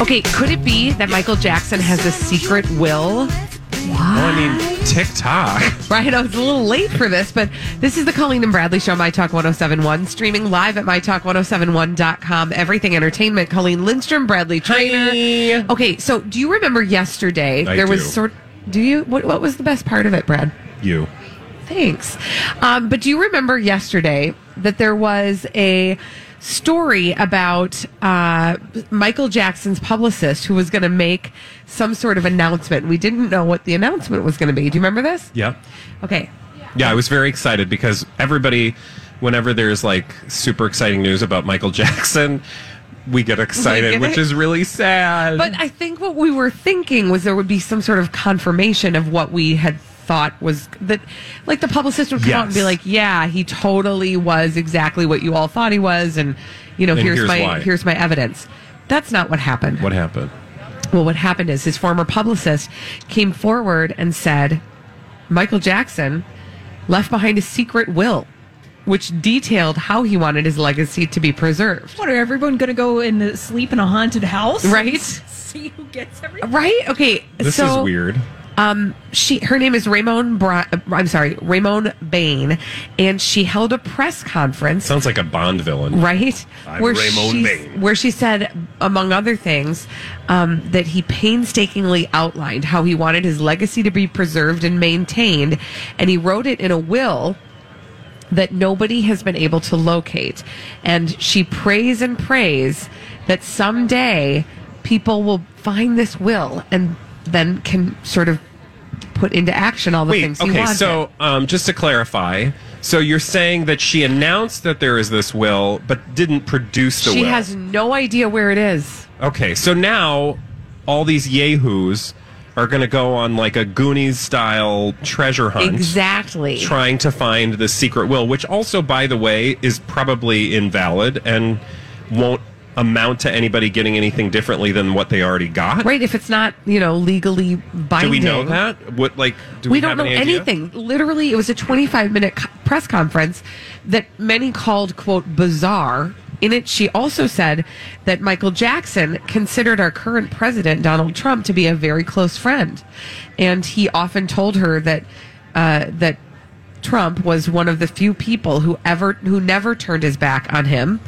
Okay, could it be that Michael Jackson has a secret will? Well, I mean, TikTok. Right, I was a little late for this, but this is the Colleen and Bradley Show, My Talk 1071, streaming live at MyTalk1071.com. Everything Entertainment. Colleen Lindstrom, Bradley Traynor. Hi. Okay, so do you remember yesterday? I there was do. sort. Do you? What, what was the best part of it, Brad? You. Thanks. Um, but do you remember yesterday that there was a story about uh, Michael Jackson's publicist who was going to make some sort of announcement? We didn't know what the announcement was going to be. Do you remember this? Yeah. Okay. Yeah, I was very excited because everybody, whenever there's like super exciting news about Michael Jackson, we get excited, get which is really sad. But I think what we were thinking was there would be some sort of confirmation of what we had thought was that, like the publicist would come out and be like, "Yeah, he totally was exactly what you all thought he was," and you know, And here's, here's my why. here's my evidence. That's not what happened. what happened? Well, what happened is his former publicist came forward and said Michael Jackson left behind a secret will, which detailed how he wanted his legacy to be preserved. What are everyone going to go and sleep in a haunted house? Right? See who gets everything. Right? Okay. This so, is weird. Um, she her name is Raymone. Bra- I'm sorry, Raymone Bain, and she held a press conference. Sounds like a Bond villain. Right, I'm where Raymone she Bain. where she said, among other things, um, that he painstakingly outlined how he wanted his legacy to be preserved and maintained, and he wrote it in a will that nobody has been able to locate. And she prays and prays that someday people will find this will and then can sort of put into action all the Wait, things he okay, wanted. so um, just to clarify, so you're saying that she announced that there is this will, but didn't produce the she will. has no idea where it is. Okay, so now all these yahoos are going to go on like a Goonies style treasure hunt. Exactly. Trying to find the secret will, which also, by the way, is probably invalid and won't amount to anybody getting anything differently than what they already got. Right, if it's not, you know, legally binding. Do we know that? What like? Do we, we, don't know any anything. Literally, it was a 25 minute co- press conference that many called, quote, bizarre. In it, she also said that Michael Jackson considered our current president, Donald Trump, to be a very close friend. And he often told her that, uh, that Trump was one of the few people who ever, who never turned his back on him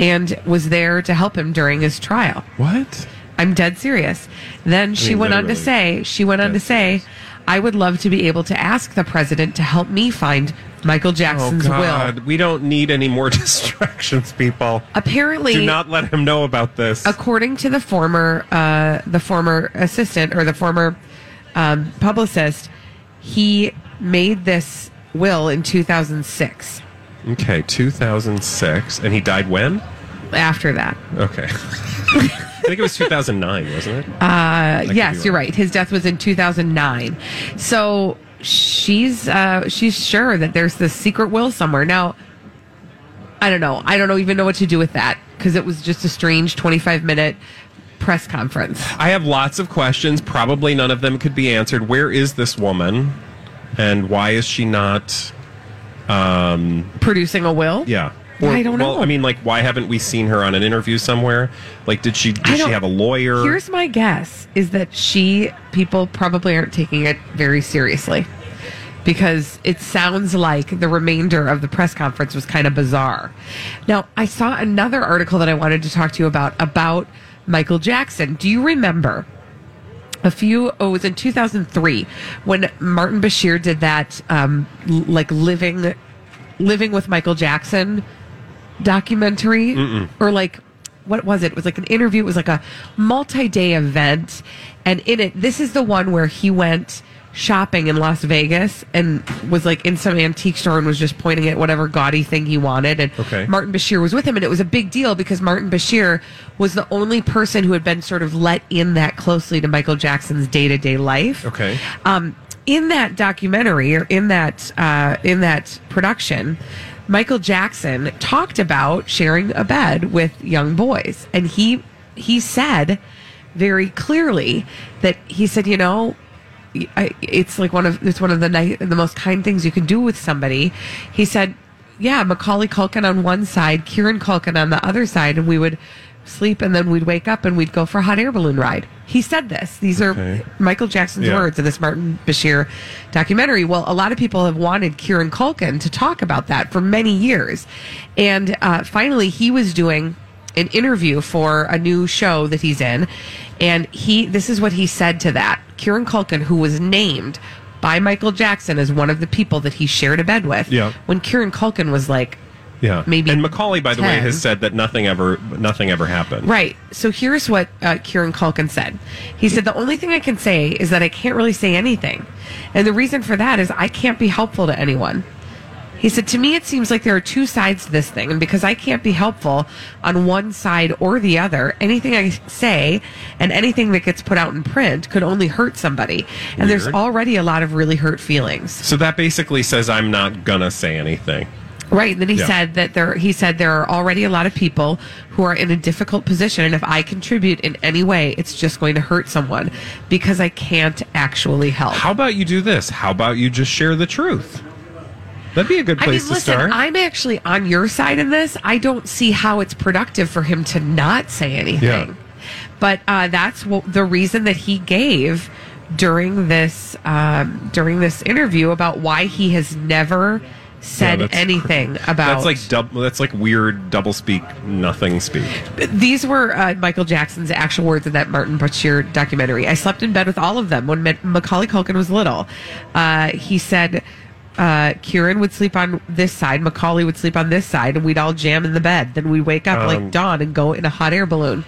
and was there to help him during his trial. What? I'm dead serious. Then she mean, went on to say, she went on to say, I would love to be able to ask the president to help me find Michael Oh Jackson's God, will. we don't need any more distractions, people. Apparently, Do not let him know about this. according to the former, uh, the former assistant or the former um, publicist, he made this will in 2006. Okay, 2006, and he died when? After that, Okay. I think it was 2009, wasn't it? Uh, yes, you're right. His death was in 2009. So she's uh, she's sure that there's this secret will somewhere. Now, I don't know. I don't know even know what to do with that because it was just a strange 25 minute press conference. I have lots of questions. Probably none of them could be answered. Where is this woman, and why is she not? Um, Producing a will. Yeah. I don't know. Well, I mean, like, why haven't we seen her on an interview somewhere? Like, did she? Did she have a lawyer? Here's my guess: is that she people probably aren't taking it very seriously, because it sounds like the remainder of the press conference was kind of bizarre. Now, I saw another article that I wanted to talk to you about about Michael Jackson. Do you remember? A few oh it was in 2003 when martin bashir did that um like living living with michael jackson documentary or like what was it? It was like an interview. It was like a multi-day event, and in it, this is the one where he went shopping in Las Vegas and was like in some antique store and was just pointing at whatever gaudy thing he wanted. And Okay. Martin Bashir was with him, and it was a big deal because Martin Bashir was the only person who had been sort of let in that closely to Michael Jackson's day-to-day life Okay. um, in that documentary or in that uh, in that production, Michael Jackson talked about sharing a bed with young boys, and he he said very clearly that he said, you know. I, it's like one of it's one of the ni- the most kind things you can do with somebody. He said, "Yeah, Macaulay Culkin on one side, Kieran Culkin on the other side, and we would sleep, and then we'd wake up and we'd go for a hot air balloon ride." He said this. These are Michael Jackson's Yeah. words in this Martin Bashir documentary. Well, a lot of people have wanted Kieran Culkin to talk about that for many years. And uh, finally, he was doing an interview for a new show that he's in. And he, this is what he said to that. Kieran Culkin, who was named by Michael Jackson as one of the people that he shared a bed with. Yeah. When Kieran Culkin was like, Yeah. maybe And Macaulay, by the way, has said that nothing ever nothing ever happened. Right. So here's what uh, Kieran Culkin said. He said, The only thing I can say is that I can't really say anything. And the reason for that is I can't be helpful to anyone. He said, To me, it seems like there are two sides to this thing. And because I can't be helpful on one side or the other, anything I say and anything that gets put out in print could only hurt somebody. And there's already a lot of really hurt feelings. So that basically says I'm not gonna say anything. Right. And then he Yeah. said that there he said there are already a lot of people who are in a difficult position and if I contribute in any way, it's just going to hurt someone because I can't actually help. How about you do this? How about you just share the truth? That'd be a good I mean, place to listen, start. I'm actually on your side in this. I don't see how it's productive for him to not say anything. Yeah. But uh, that's what, the reason that he gave during this um, during this interview about why he has never said that's anything about that's like dub, that's like weird double speak, nothing speak. These were uh, Michael Jackson's actual words in that Martin Bashir documentary. I slept in bed with all of them when Ma- Macaulay Culkin was little. Uh, he said uh, Kieran would sleep on this side, Macaulay would sleep on this side, and we'd all jam in the bed. Then we'd wake up Um, like dawn and go in a hot air balloon.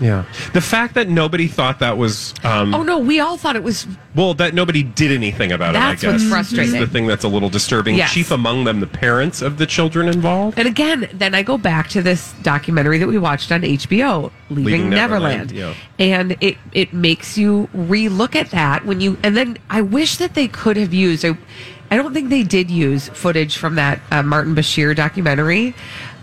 Yeah. The fact that nobody thought that was um, Oh no, we all thought it was well, that nobody did anything about That's it. I what's guess frustrating. Is the thing that's a little disturbing. Yes. Chief among them, the parents of the children involved. And again, then I go back to this documentary that we watched on HBO, Leaving, Leaving Neverland. Neverland, And it, it makes you relook at that when you, and then I wish that they could have used, I, I don't think they did use footage from that uh, Martin Bashir documentary,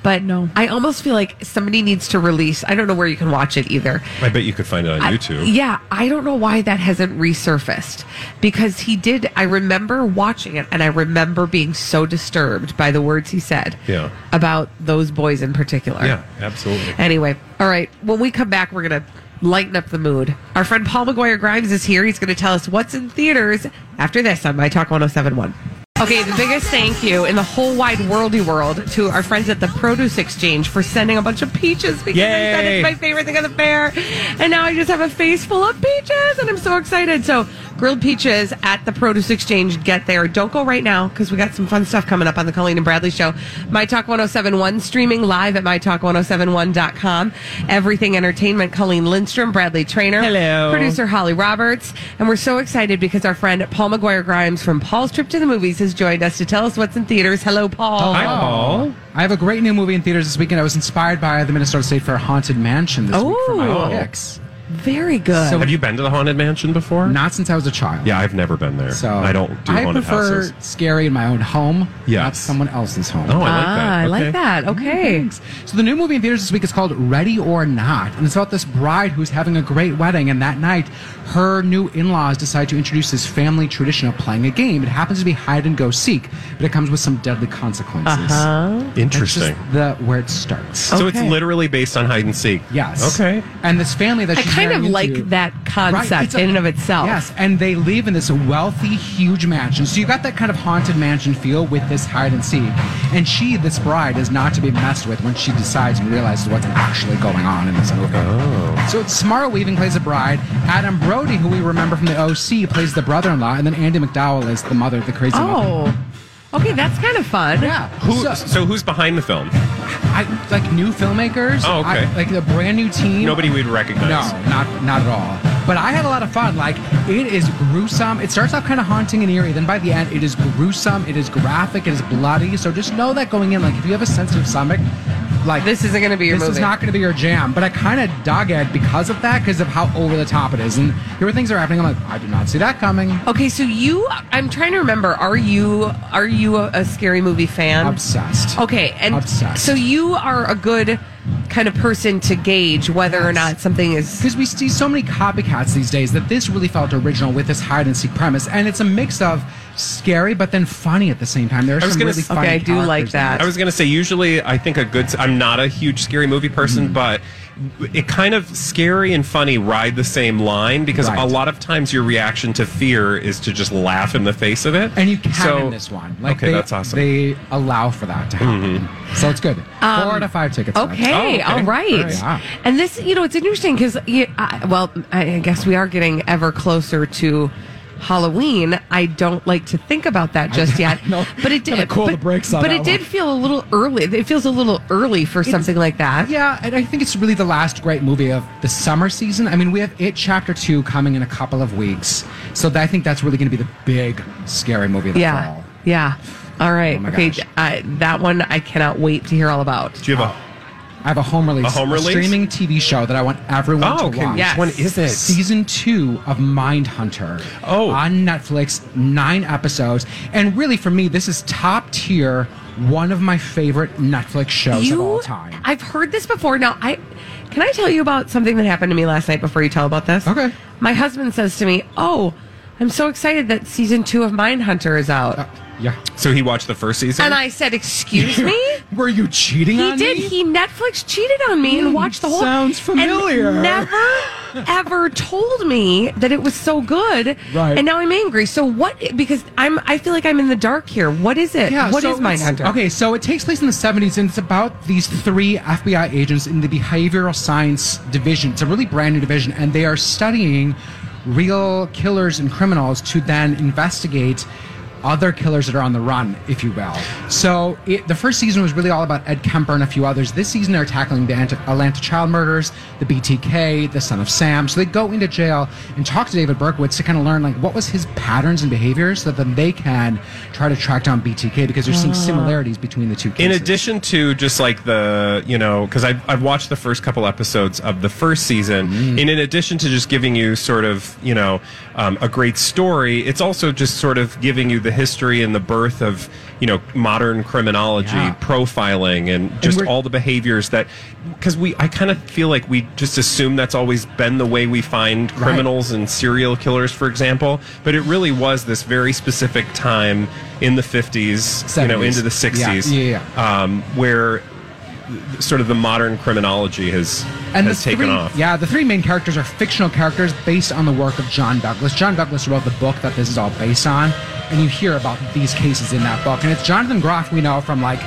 but No. I almost feel like somebody needs to release, I don't know where you can watch it either. I bet you could find it on I- YouTube. yeah, I don't know why that hasn't resurfaced because he did. I remember watching it and I remember being so disturbed by the words he said Yeah. about those boys in particular. Yeah, absolutely. Anyway, all right. When we come back, we're going to lighten up the mood. Our friend Paul McGuire Grimes is here. He's going to tell us what's in theaters after this on My Talk 1071. Okay, the biggest thank you in the whole wide worldy world to our friends at the Produce Exchange for sending a bunch of peaches because they said it's my favorite thing at the fair. And now I just have a face full of peaches and I'm so excited. So, grilled peaches at the Produce Exchange. Get there. Don't go right now because we got some fun stuff coming up on the Colleen and Bradley Show. My Talk 1071 streaming live at mytalk1071.com. Everything Entertainment. Colleen Lindstrom, Bradley Traynor. Hello. Producer Holly Roberts. And we're so excited because our friend Paul McGuire Grimes from Paul's Trip to the Movies has joined us to tell us what's in theaters. Hello, Paul. Hi, Paul. I have a great new movie in theaters this weekend. I was inspired by the Minnesota State Fair Haunted Mansion this week for my Oh. picks. Very good. So- Have you been to the Haunted Mansion before? Not since I was a child. Yeah, I've never been there. So I don't do I haunted prefer houses. scary in my own home, Yes. not someone else's home. Oh, I like ah, that. I like Okay. that. Okay. Thanks. So the new movie in theaters this week is called Ready or Not, and it's about this bride who's having a great wedding, and that night her new in-laws decide to introduce this family tradition of playing a game. It happens to be hide and go seek, but it comes with some deadly consequences. Uh-huh. That's Interesting. just the where it starts. So it's Okay. literally based on hide and seek. Yes. Okay. And this family that she's kind of like into- that concept Right, a- in and of itself. Yes, and they live in this wealthy, huge mansion. So you got that kind of haunted mansion feel with this hide and seek. And she, this bride, is not to be messed with when she decides and realizes what's actually going on in this movie. Oh. So it's Samara Weaving plays a bride. Adam Brody, who we remember from the OC, plays the brother-in-law, and then Andie MacDowell is the mother, the crazy mother. Oh. Okay, that's kind of fun. Yeah. Who, So, so who's behind the film? I, like new filmmakers. Oh, okay. I- like the brand new team. Nobody we'd recognize. No, not not at all. But I had a lot of fun. Like it is gruesome. It starts out kind of haunting and eerie. Then by the end, it is gruesome. It is graphic. It is bloody. So just know that going in, like if you have a sensitive stomach, like This isn't going to be your this movie. is not going to be your jam. But I kind of dug it because of that, because of how over the top it is. And here were things that are happening. I'm like, I did not see that coming. Okay, so you, I'm trying to remember. Are you are you a, a scary movie fan? Obsessed. Okay, and Obsessed. so you are a good kind of person to gauge whether or not something is. because we see so many copycats these days that this really felt original with this hide and seek premise, and it's a mix of scary but then funny at the same time. There's I was some gonna really s- funny Okay, I do like characters in that. I was going to say, usually, I think a good. I'm not a huge scary movie person, Mm-hmm. but it kind of scary and funny ride the same line because Right. a lot of times your reaction to fear is to just laugh in the face of it. And you can so, in this one. Like okay, they, that's awesome. Mm-hmm. They allow for that to happen. So it's good. Four out of five tickets. left. Okay, Oh, okay. all right. Yeah. And this, you know, it's interesting because, well, I guess we are getting ever closer to Halloween. I don't like to think about that just yet. know. But it did. cool but, the brakes on but that it did feel a little early. It feels a little early for something like that. Yeah, and I think it's really the last great movie of the summer season. I mean, we have It Chapter 2 coming in a couple of weeks. So I think that's really going to be the big scary movie of the Yeah. fall. Yeah. All right. Oh my okay. gosh. Uh, that one I cannot wait to hear all about. Do you have I have a home release. A home release? streaming TV show that I want everyone Oh, to okay. watch. Yes. Which one is it? Season two of Mindhunter. Oh. On Netflix, nine episodes. And really, for me, this is top tier, one of my favorite Netflix shows of all time. I've heard this before. Now, I can I tell you about something that happened to me last night before you tell about this? Okay. My husband says to me, "Oh, I'm so excited that season two of Mindhunter is out." Uh, yeah. So he watched the first season? and I said, "Excuse me." Were you cheating He on did. me? He Netflix cheated on me and Hmm, watched the whole. sounds familiar. And never, ever told me that it was so good. Right. And now I'm angry. So what? Because I'm. I feel like I'm in the dark here. What is it? What so is Mindhunter? Okay, so it takes place in the 70s, and it's about these three FBI agents in the behavioral science division. It's a really brand new division, and they are studying real killers and criminals to then investigate other killers that are on the run, if you will. So it, the first season was really all about Ed Kemper and a few others. This season they're tackling the Ant- Atlanta child murders, the BTK, the son of Sam. So they go into jail and talk to David Berkowitz to kind of learn like what was his patterns and behaviors, so that then they can try to track down BTK because they're seeing similarities between the two Cases. In addition to just like the, you know, because I've, I've watched the first couple episodes of the first season, Mm-hmm. and in addition to just giving you sort of, you know, um, a great story, it's also just sort of giving you the history and the birth of, you know, modern criminology, Yeah. profiling, and just we're- all the behaviors that, because we, I kind of feel like we just assume that's always been the way we find Right. criminals and serial killers, for example, but it really was this very specific time in the 50s, you know, into the 60s Yeah, yeah, um, where sort of the modern criminology has and has taken three, off. Yeah, the three main characters are fictional characters based on the work of John Douglas. John Douglas wrote the book that this is all based on, and you hear about these cases in that book. And it's Jonathan Groff we know from like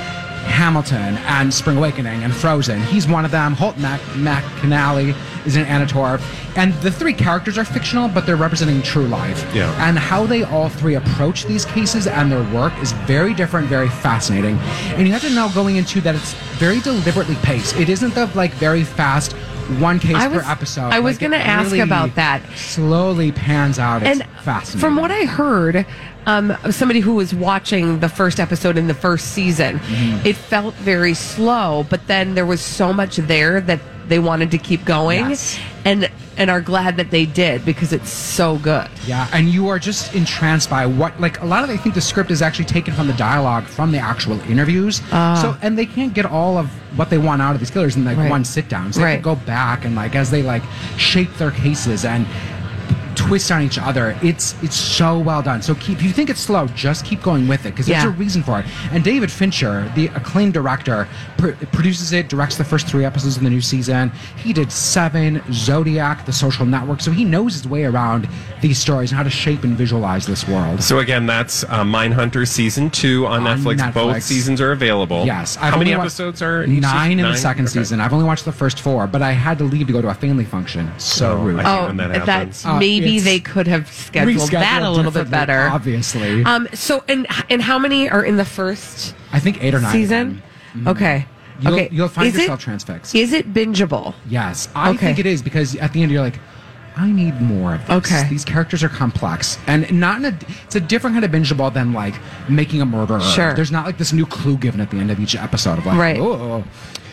Hamilton and Spring Awakening and Frozen. He's one of them. Holt Mac- McCallany is an Anator. And the three characters are fictional, but they're representing true life. Yeah. And how they all three approach these cases and their work is very different, very fascinating. And you have to know going into that it's very deliberately paced. It isn't the like very fast one case I per episode. I was Like, gonna ask really about that. Slowly pans out. It's and fascinating. from what I heard, um, somebody who was watching the first episode in the first season, Mm-hmm. it felt very slow, but then there was so much there that they wanted to keep going, Yes. and and are glad that they did because it's so good. Yeah, and you are just entranced by what, like a lot of. I think the script is actually taken from the dialogue from the actual interviews. so, and they can't get all of what they want out of these killers in like. Right. one sit down. So they Right. go back and like as they like shape their cases and twist on each other. It's it's so well done. So keep if you think it's slow, just keep going with it because Yeah. there's a reason for it. And David Fincher, the acclaimed director, pr- produces it, directs the first three episodes of the new season. He did Seven, Zodiac, The Social Network, so he knows his way around these stories and how to shape and visualize this world. So again, that's uh, Mindhunter season two on, On Netflix. Both seasons are available. Yes. How many wa- episodes are in each nine in season? the second Okay. season? I've only watched the first four, but I had to leave to go to a family function. So Oh, rude. I hate Oh, when that that happens. Uh, maybe it's they could have scheduled Rescheduled that a little bit differently, better. Obviously, Um. So, and and how many are in the first I think eight or nine. season? Okay. You'll, okay. you'll find is yourself it, transfixed. Is it bingeable? Yes, I Okay. think it is because at the end you're like, I need more of this. Okay. These characters are complex and not in a. It's a different kind of bingeable than like making a murderer. Sure. There's not like this new clue given at the end of each episode of like, Right. oh,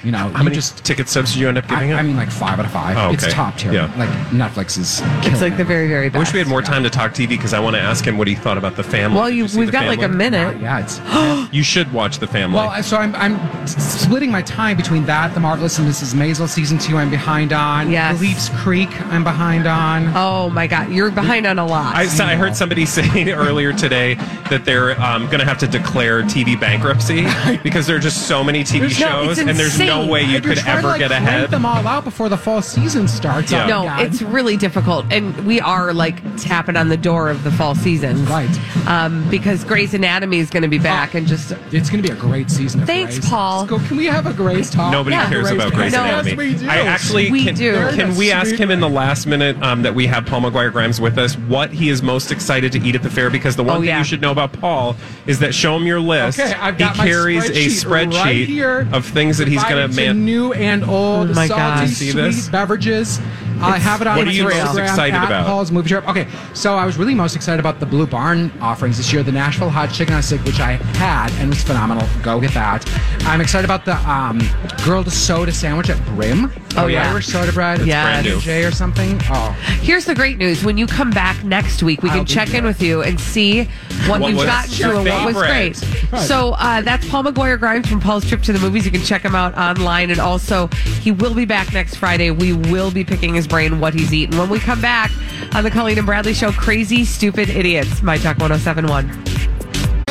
you know, How you many just. ticket subs did you end up I, giving up? I mean, like five out of five. Oh, It's top tier. Yeah. Like Netflix is. It's killing like the it. very very I wish we had more time to talk TV because I want to ask him what he thought about the family. Well, Did you, we've The got like a Family? minute. Yeah, it's. You should watch the family. Well, so I'm, I'm splitting my time between that, The Marvelous and Mrs. Maisel season two. I'm behind on. Yes. Beliefs Creek. I'm behind on. Oh my God, you're behind on a lot. I, so I heard somebody say earlier today that they're um, going to have to declare TV bankruptcy because there are just so many TV There's no- shows, it's and there's no way you could trying to, ever like, get crank ahead. them all out before the fall season starts. Yeah. Oh, no, God. it's really difficult, and we are like tapping on the door of the fall season, Right. Um, because Grey's Anatomy is going to be back, and just It's going to be a great season. Thanks, Grey's. Paul. Go. Can we have a Grey's talk? Nobody Yeah. cares about Grey's No. Anatomy. Yes, we do. I actually We can, do. Can we ask him in the last minute um, that we have Paul McGuire Grimes with us what he is most excited to eat at the fair? Because the one Oh, thing yeah. you should know about Paul is that show him your list. Okay, I've got he my carries a spreadsheet spreadsheet right here, of things that he's going divided to to man. new and old, Oh my salty, God. See sweet this? beverages. I have it on What are you Instagram most excited at about? Paul's Movie Trip. Okay, so I was really most excited about the Blue Barn offerings this year. The Nashville Hot Chicken on a Stick, which I had and was phenomenal. Go get that. I'm excited about the um, Girl to Soda sandwich at Brim. Oh, yeah. Irish soda bread. Brand new. J or something. Oh, Here's the great news. When you come back next week, we I'll can be check in there. with you and see what, What you've was gotten your to and what was favorite? great. So uh, that's Paul McGuire Grimes from Paul's Trip to the Movies. You can check him out online. And also, he will be back next Friday. We will be picking his brain what he's eaten. When we come back on the Colleen and Bradley Show, Crazy Stupid Idiots, My Talk 1071.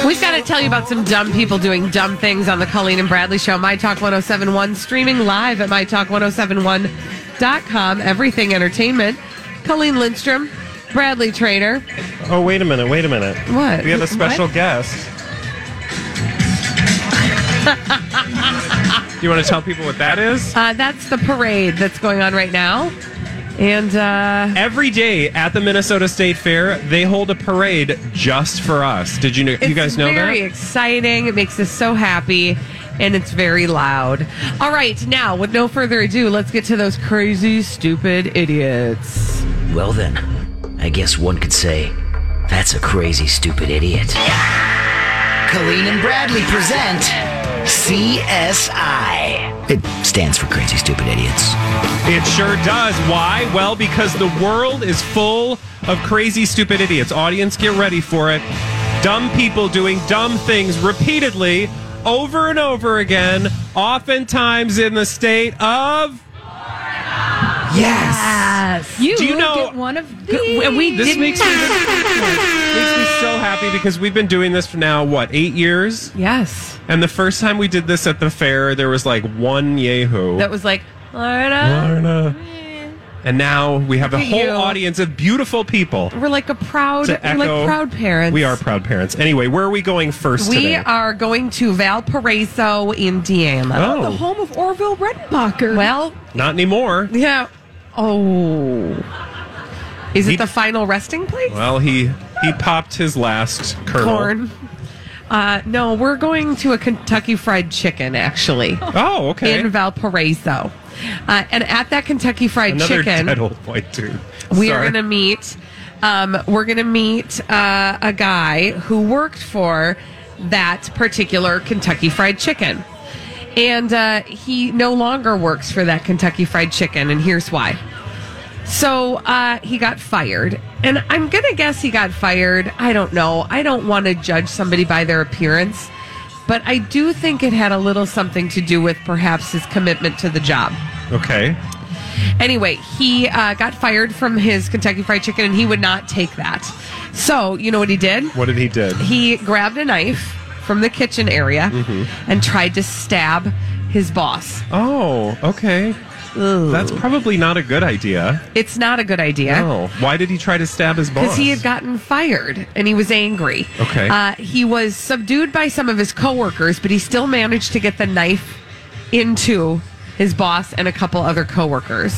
We've got to tell you about some dumb people doing dumb things on the Colleen and Bradley Show. My Talk 1071, streaming live at MyTalk1071.com. Everything Entertainment. Colleen Lindstrom, Bradley Traynor. Oh, wait a minute. Wait a minute. What? We have a special guest. Do you want to tell people what that is? Uh, that's the parade that's going on right now. And uh, Every day at the Minnesota State Fair, they hold a parade just for us. Did you know? You guys know that? it's very exciting. It makes us so happy. And it's very loud. All right, now, with no further ado, let's get to those crazy, stupid idiots. Well, then, I guess one could say that's a crazy, stupid idiot. Colleen and Bradley present CSI. It stands for Crazy Stupid Idiots. It sure does. Why? Well, because the world is full of crazy, stupid idiots. Audience, get ready for it. Dumb people doing dumb things repeatedly, over and over again, oftentimes in the state of. Yes. You Do you know- get one of these. we This didn't- makes me, makes me so happy because we've been doing this for now, what, eight years? Yes. And the first time we did this at the fair, there was like one Yahoo. That was like, Lorna. Lorna. And now we have a Look at whole you. audience of beautiful people. We're like a proud, we're like proud parents. We are proud parents. Anyway, where are we going first We today? are going to Valparaiso, Indiana. Oh. the home of Orville Redenbacher. Well, Not anymore. yeah. Oh. Is it the final resting place? Well, he he popped his last kernel. Corn. Uh, no, we're going to a Kentucky Fried Chicken, actually, Oh, okay. in Valparaiso. Uh, and at that Kentucky Fried Another Chicken, dead old white dude. we are going to meet. Um, we're going to meet uh, a guy who worked for that particular Kentucky Fried Chicken, and uh, he no longer works for that Kentucky Fried Chicken. And here's why. So uh, he got fired, and I'm gonna guess he got fired. I don't know. I don't want to judge somebody by their appearance, but I do think it had a little something to do with perhaps his commitment to the job. Okay. Anyway, he uh, got fired from his Kentucky Fried Chicken, and he would not take that. So you know what he did? What did he did? He grabbed a knife from the kitchen area Mm-hmm. and tried to stab his boss. Oh, okay. That's probably not a good idea. It's not a good idea. Oh, why did he try to stab his boss? Because he had gotten fired and he was angry. Okay. Uh, he was subdued by some of his coworkers, but he still managed to get the knife into his boss and a couple other coworkers.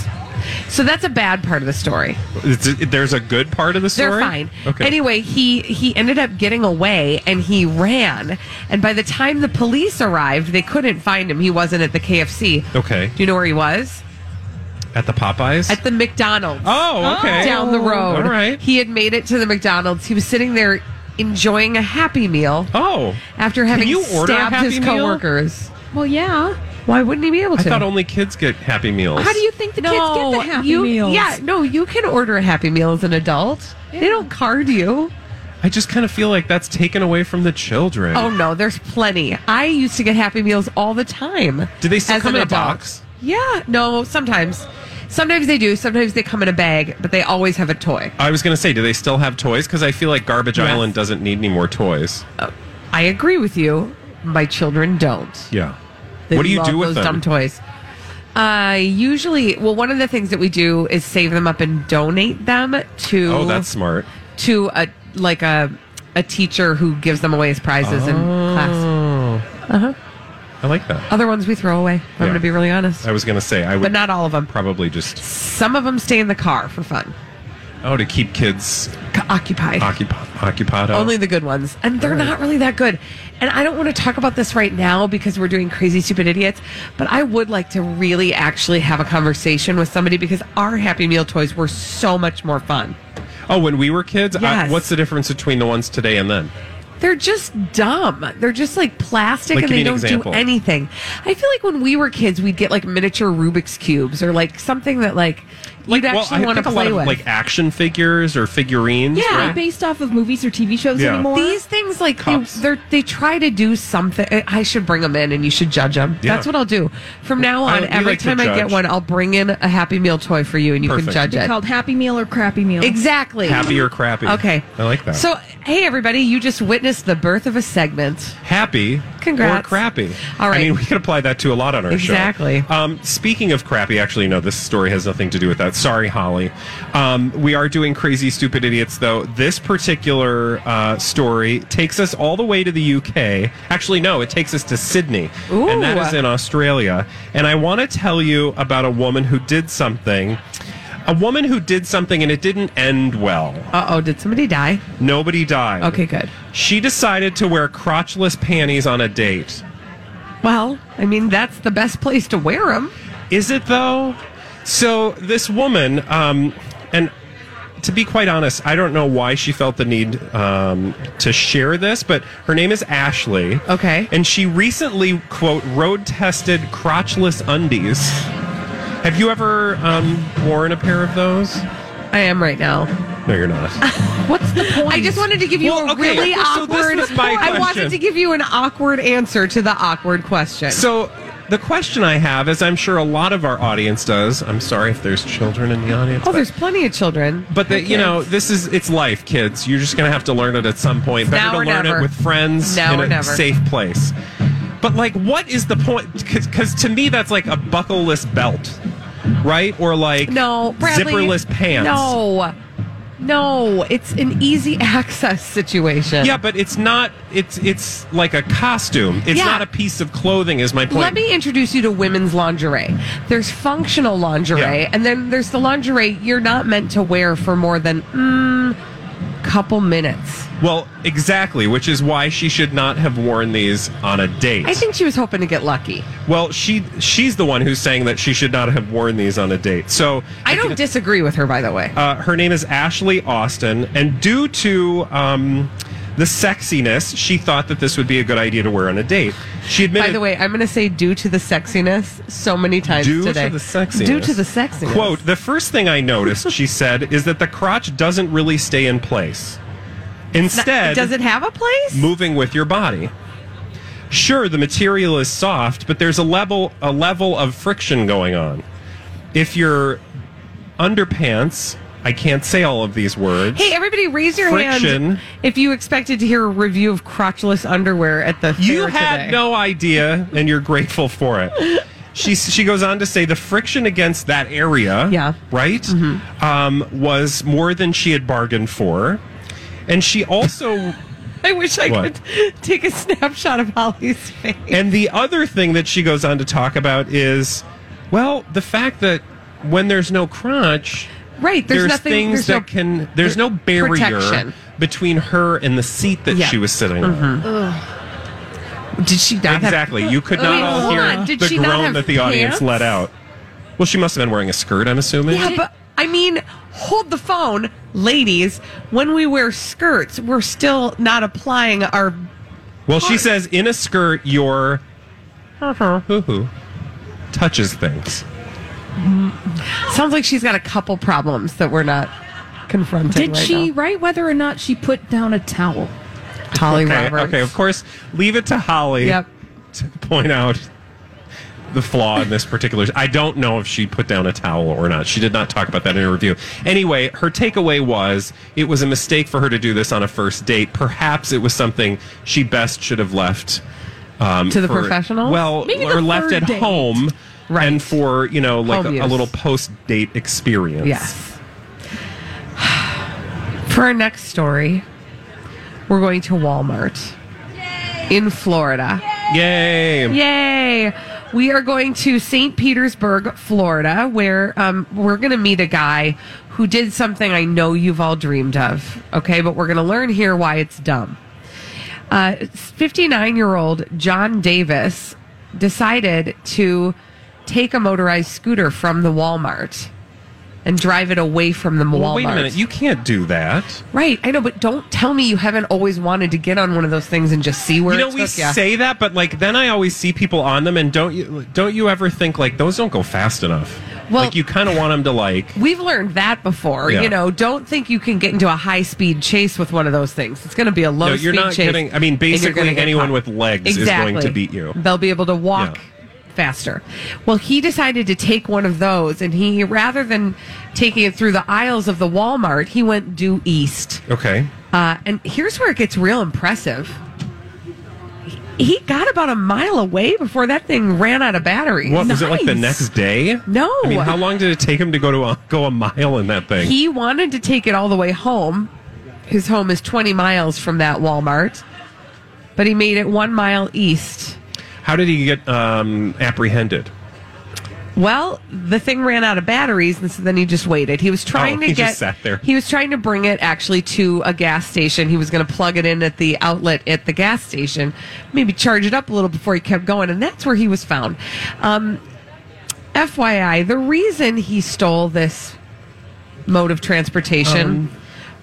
So that's a bad part of the story. It's- there's a good part of the story. They're fine. Okay. Anyway, he he ended up getting away and he ran. And by the time the police arrived, they couldn't find him. He wasn't at the KFC. Okay. Do you know where he was? At the Popeyes. At the McDonald's. oh, okay. Oh. down the road. All right. He had made it to the McDonald's. He was sitting there enjoying a Happy Meal Oh, after Can having you order a stabbed Happy his Meal? coworkers. Well, yeah. Why wouldn't he be able to? I thought only kids get Happy Meals. How do you think the kids get the Happy you, Meals? Yeah, no, you can order a Happy Meal as an adult. They don't card you. I just kind of feel like that's taken away from the children. Oh no, there's plenty. I used to get Happy Meals all the time. Do they still come an in a box? Yeah, no, sometimes. Sometimes they do. Sometimes they come in a bag, but they always have a toy. I was going to say, do they still have toys? Because I feel like Garbage Yes. Island doesn't need any more toys. Oh, I agree with you. My children don't. Yeah. They what do you do with those them? dumb toys? Uh, usually, well, one of the things that we do is save them up and donate them to Oh, that's smart. to a like a a teacher who gives them away as prizes in class. Uh huh. I like that. Other ones we throw away. I'm Yeah. going to be really honest, I was going to say, I would but not all of them. probably just, Some of them stay in the car for fun, oh, to keep kids occupied. occupied. occupied Only the good ones. And they're not really that good. And I don't want to talk about this right now because we're doing crazy, stupid idiots. But I would like to really actually have a conversation with somebody because our Happy Meal toys were so much more fun. Oh, when we were kids, I- Yes. what's the difference between the ones today and then? They're just dumb. They're just like plastic Like, and they don't do anything. I feel like when we were kids, we'd get like miniature Rubik's Cubes or like something that like you'd actually I want to think a lot play of with. like action figures or figurines. Yeah, right? based off of movies or TV shows Yeah. anymore. These things, like they, Cups. they're, they try to do something. I should bring them in, and you should judge them. Yeah. That's what I'll do from now I- on. we every like time I get one, I'll bring in a Happy Meal toy for you, and you Perfect. can judge They're it. called Happy Meal or Crappy Meal. Exactly. Happy or crappy. Okay. I like that. So, hey, everybody, you just witnessed the birth of a segment. happy Congrats. or crappy. All right. I mean, we could apply that to a lot on our Exactly. show. Exactly. Um, speaking of crappy, actually, no, this story has nothing to do with that. Sorry, Holly. Um, we are doing crazy, stupid idiots, though. This particular uh, story takes us all the way to the UK. Actually, no, it takes us to Sydney, and that Ooh. is in Australia. And I want to tell you about a woman who did something. A woman who did something and it didn't end well. Uh oh, did somebody die? Nobody died. Okay, good. She decided to wear crotchless panties on a date. Well, I mean, that's the best place to wear them. Is it though? So this woman, um, and to be quite honest, I don't know why she felt the need um, to share this, but her name is Ashley. Okay. And she recently, quote, road tested crotchless undies. Have you ever um, worn a pair of those? I am right now. No, you're not. What's the point? I just wanted to give you Well, a okay, really so this awkward. was my I wanted to give you an awkward answer to the awkward question. So the question I have, as I'm sure a lot of our audience does, I'm sorry if there's children in the audience. oh, but- there's plenty of children. But the, you know, this is it's life, kids. You're just gonna have to learn it at some point. Better Now to or learn never. it with friends Now in a never. safe place. But like, what is the point? Because to me, that's like a buckleless belt, right? Or like No, Bradley. zipperless pants. No, no, it's an easy access situation. Yeah, but it's not. It's it's like a costume. It's Yeah. not a piece of clothing. Is my point? Let me introduce you to women's lingerie. There's functional lingerie, Yeah. and then there's the lingerie you're not meant to wear for more than mm, couple minutes. Well, exactly, which is why she should not have worn these on a date. I think she was hoping to get lucky. Well, she she's the one who's saying that she should not have worn these on a date. So I don't disagree with her, by the way. Uh, her name is Ashley Austin, and due to um, the sexiness, she thought that this would be a good idea to wear on a date. She admitted. By the way, I'm going to say due to the sexiness so many times Due today. to the sexiness. Due to the sexiness. Quote, the first thing I noticed, she said, is that the crotch doesn't really stay in place. Instead, Does it have a place? moving with your body. Sure, the material is soft, but there's a level a level of friction going on. if your underpants, I can't say all of these words. Hey, everybody, raise your Friction. hand if you expected to hear a review of crotchless underwear at the You fair had today. no idea, and you're grateful for it. She she goes on to say the friction against that area, Yeah. right, um, was more than she had bargained for, and she also. I wish I What? could take a snapshot of Holly's face. And the other thing that she goes on to talk about is, well, the fact that when there's no crotch, Right, there's, there's, nothing. things there's that no, can. There's no barrier protection. between her and the seat that Yeah. Mm-hmm. she was sitting on. Did she not have- Exactly. You could not all hear on. Did the groan that the audience let out. Well, she must have been wearing a skirt. I'm assuming. Yeah, but I mean, hold the phone, ladies. When we wear skirts, we're still not applying our. Well, she says in a skirt, your hoo-hoo touches things. Sounds like she's got a couple problems that we're not confronting. Did right she now. write whether or not she put down a towel? Holly Okay, Roberts? okay. Of course, leave it to Holly Yep. to point out the flaw in this particular. I don't know if she put down a towel or not. She did not talk about that in her review. Anyway, her takeaway was it was a mistake for her to do this on a first date. Perhaps it was something she best should have left um, To the for- professionals? Well, Maybe or left at date. home. Right. And for, you know, like a, a little post date experience. Yes. For our next story, we're going to Walmart in Florida. Yay. Yay! We are going to St. Petersburg, Florida, where um, we're going to meet a guy who did something I know you've all dreamed of. Okay, but we're going to learn here why it's dumb. 59 year old John Davis decided to take a motorized scooter from the Walmart and drive it away from the Walmart. Wait a minute. You can't do that. right, I know, but don't tell me you haven't always wanted to get on one of those things and just see where you know we ya. say that but like then i always see people on them and don't you don't you ever think like those don't go fast enough Well- like you kind of want them to like We've learned that before. Yeah. You know, don't think you can get into a high speed chase with one of those things. It's going to be a low no speed you're not chase. getting i mean and you're gonna basically anyone with legs is going to beat you They'll be able to walk Yeah. Faster. Well, he decided to take one of those, and he rather than taking it through the aisles of the Walmart, he went due east. okay Uh, and here's where it gets real impressive. He got about a mile away before that thing ran out of battery. what was it like the next day No. i mean how long did it take him to go to a, go a mile in that thing He wanted to take it all the way home. His home is 20 miles from that Walmart, but he made it one mile east. How did he get um apprehended Well, the thing ran out of batteries, and so then he just waited. He was trying Oh, to he get. just sat there. He was trying to bring it actually to a gas station. He was going to plug it in at the outlet at the gas station, maybe charge it up a little before he kept going, and that's where he was found. Um, FYI, the reason he stole this mode of transportation Um,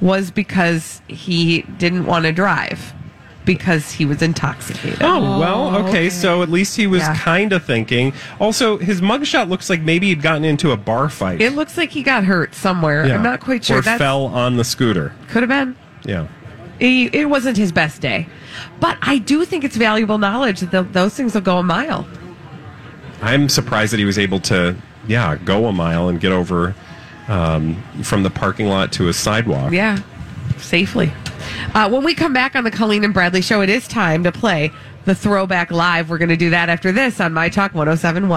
was because he didn't want to drive because he was intoxicated. Oh, well, okay, So at least he was Yeah. kind of thinking. Also, his mugshot looks like maybe he'd gotten into a bar fight. It looks like he got hurt somewhere. Yeah. I'm not quite sure. Or That's fell on the scooter. could have been. Yeah. He, it wasn't his best day, but I do think it's valuable knowledge that th- those things will go a mile. I'm surprised that he was able to, yeah, go a mile and get over um, from the parking lot to a sidewalk. Yeah, safely. Uh, when we come back on the Colleen and Bradley show, it is time to play the throwback live. We're going to do that after this on My Talk 1071.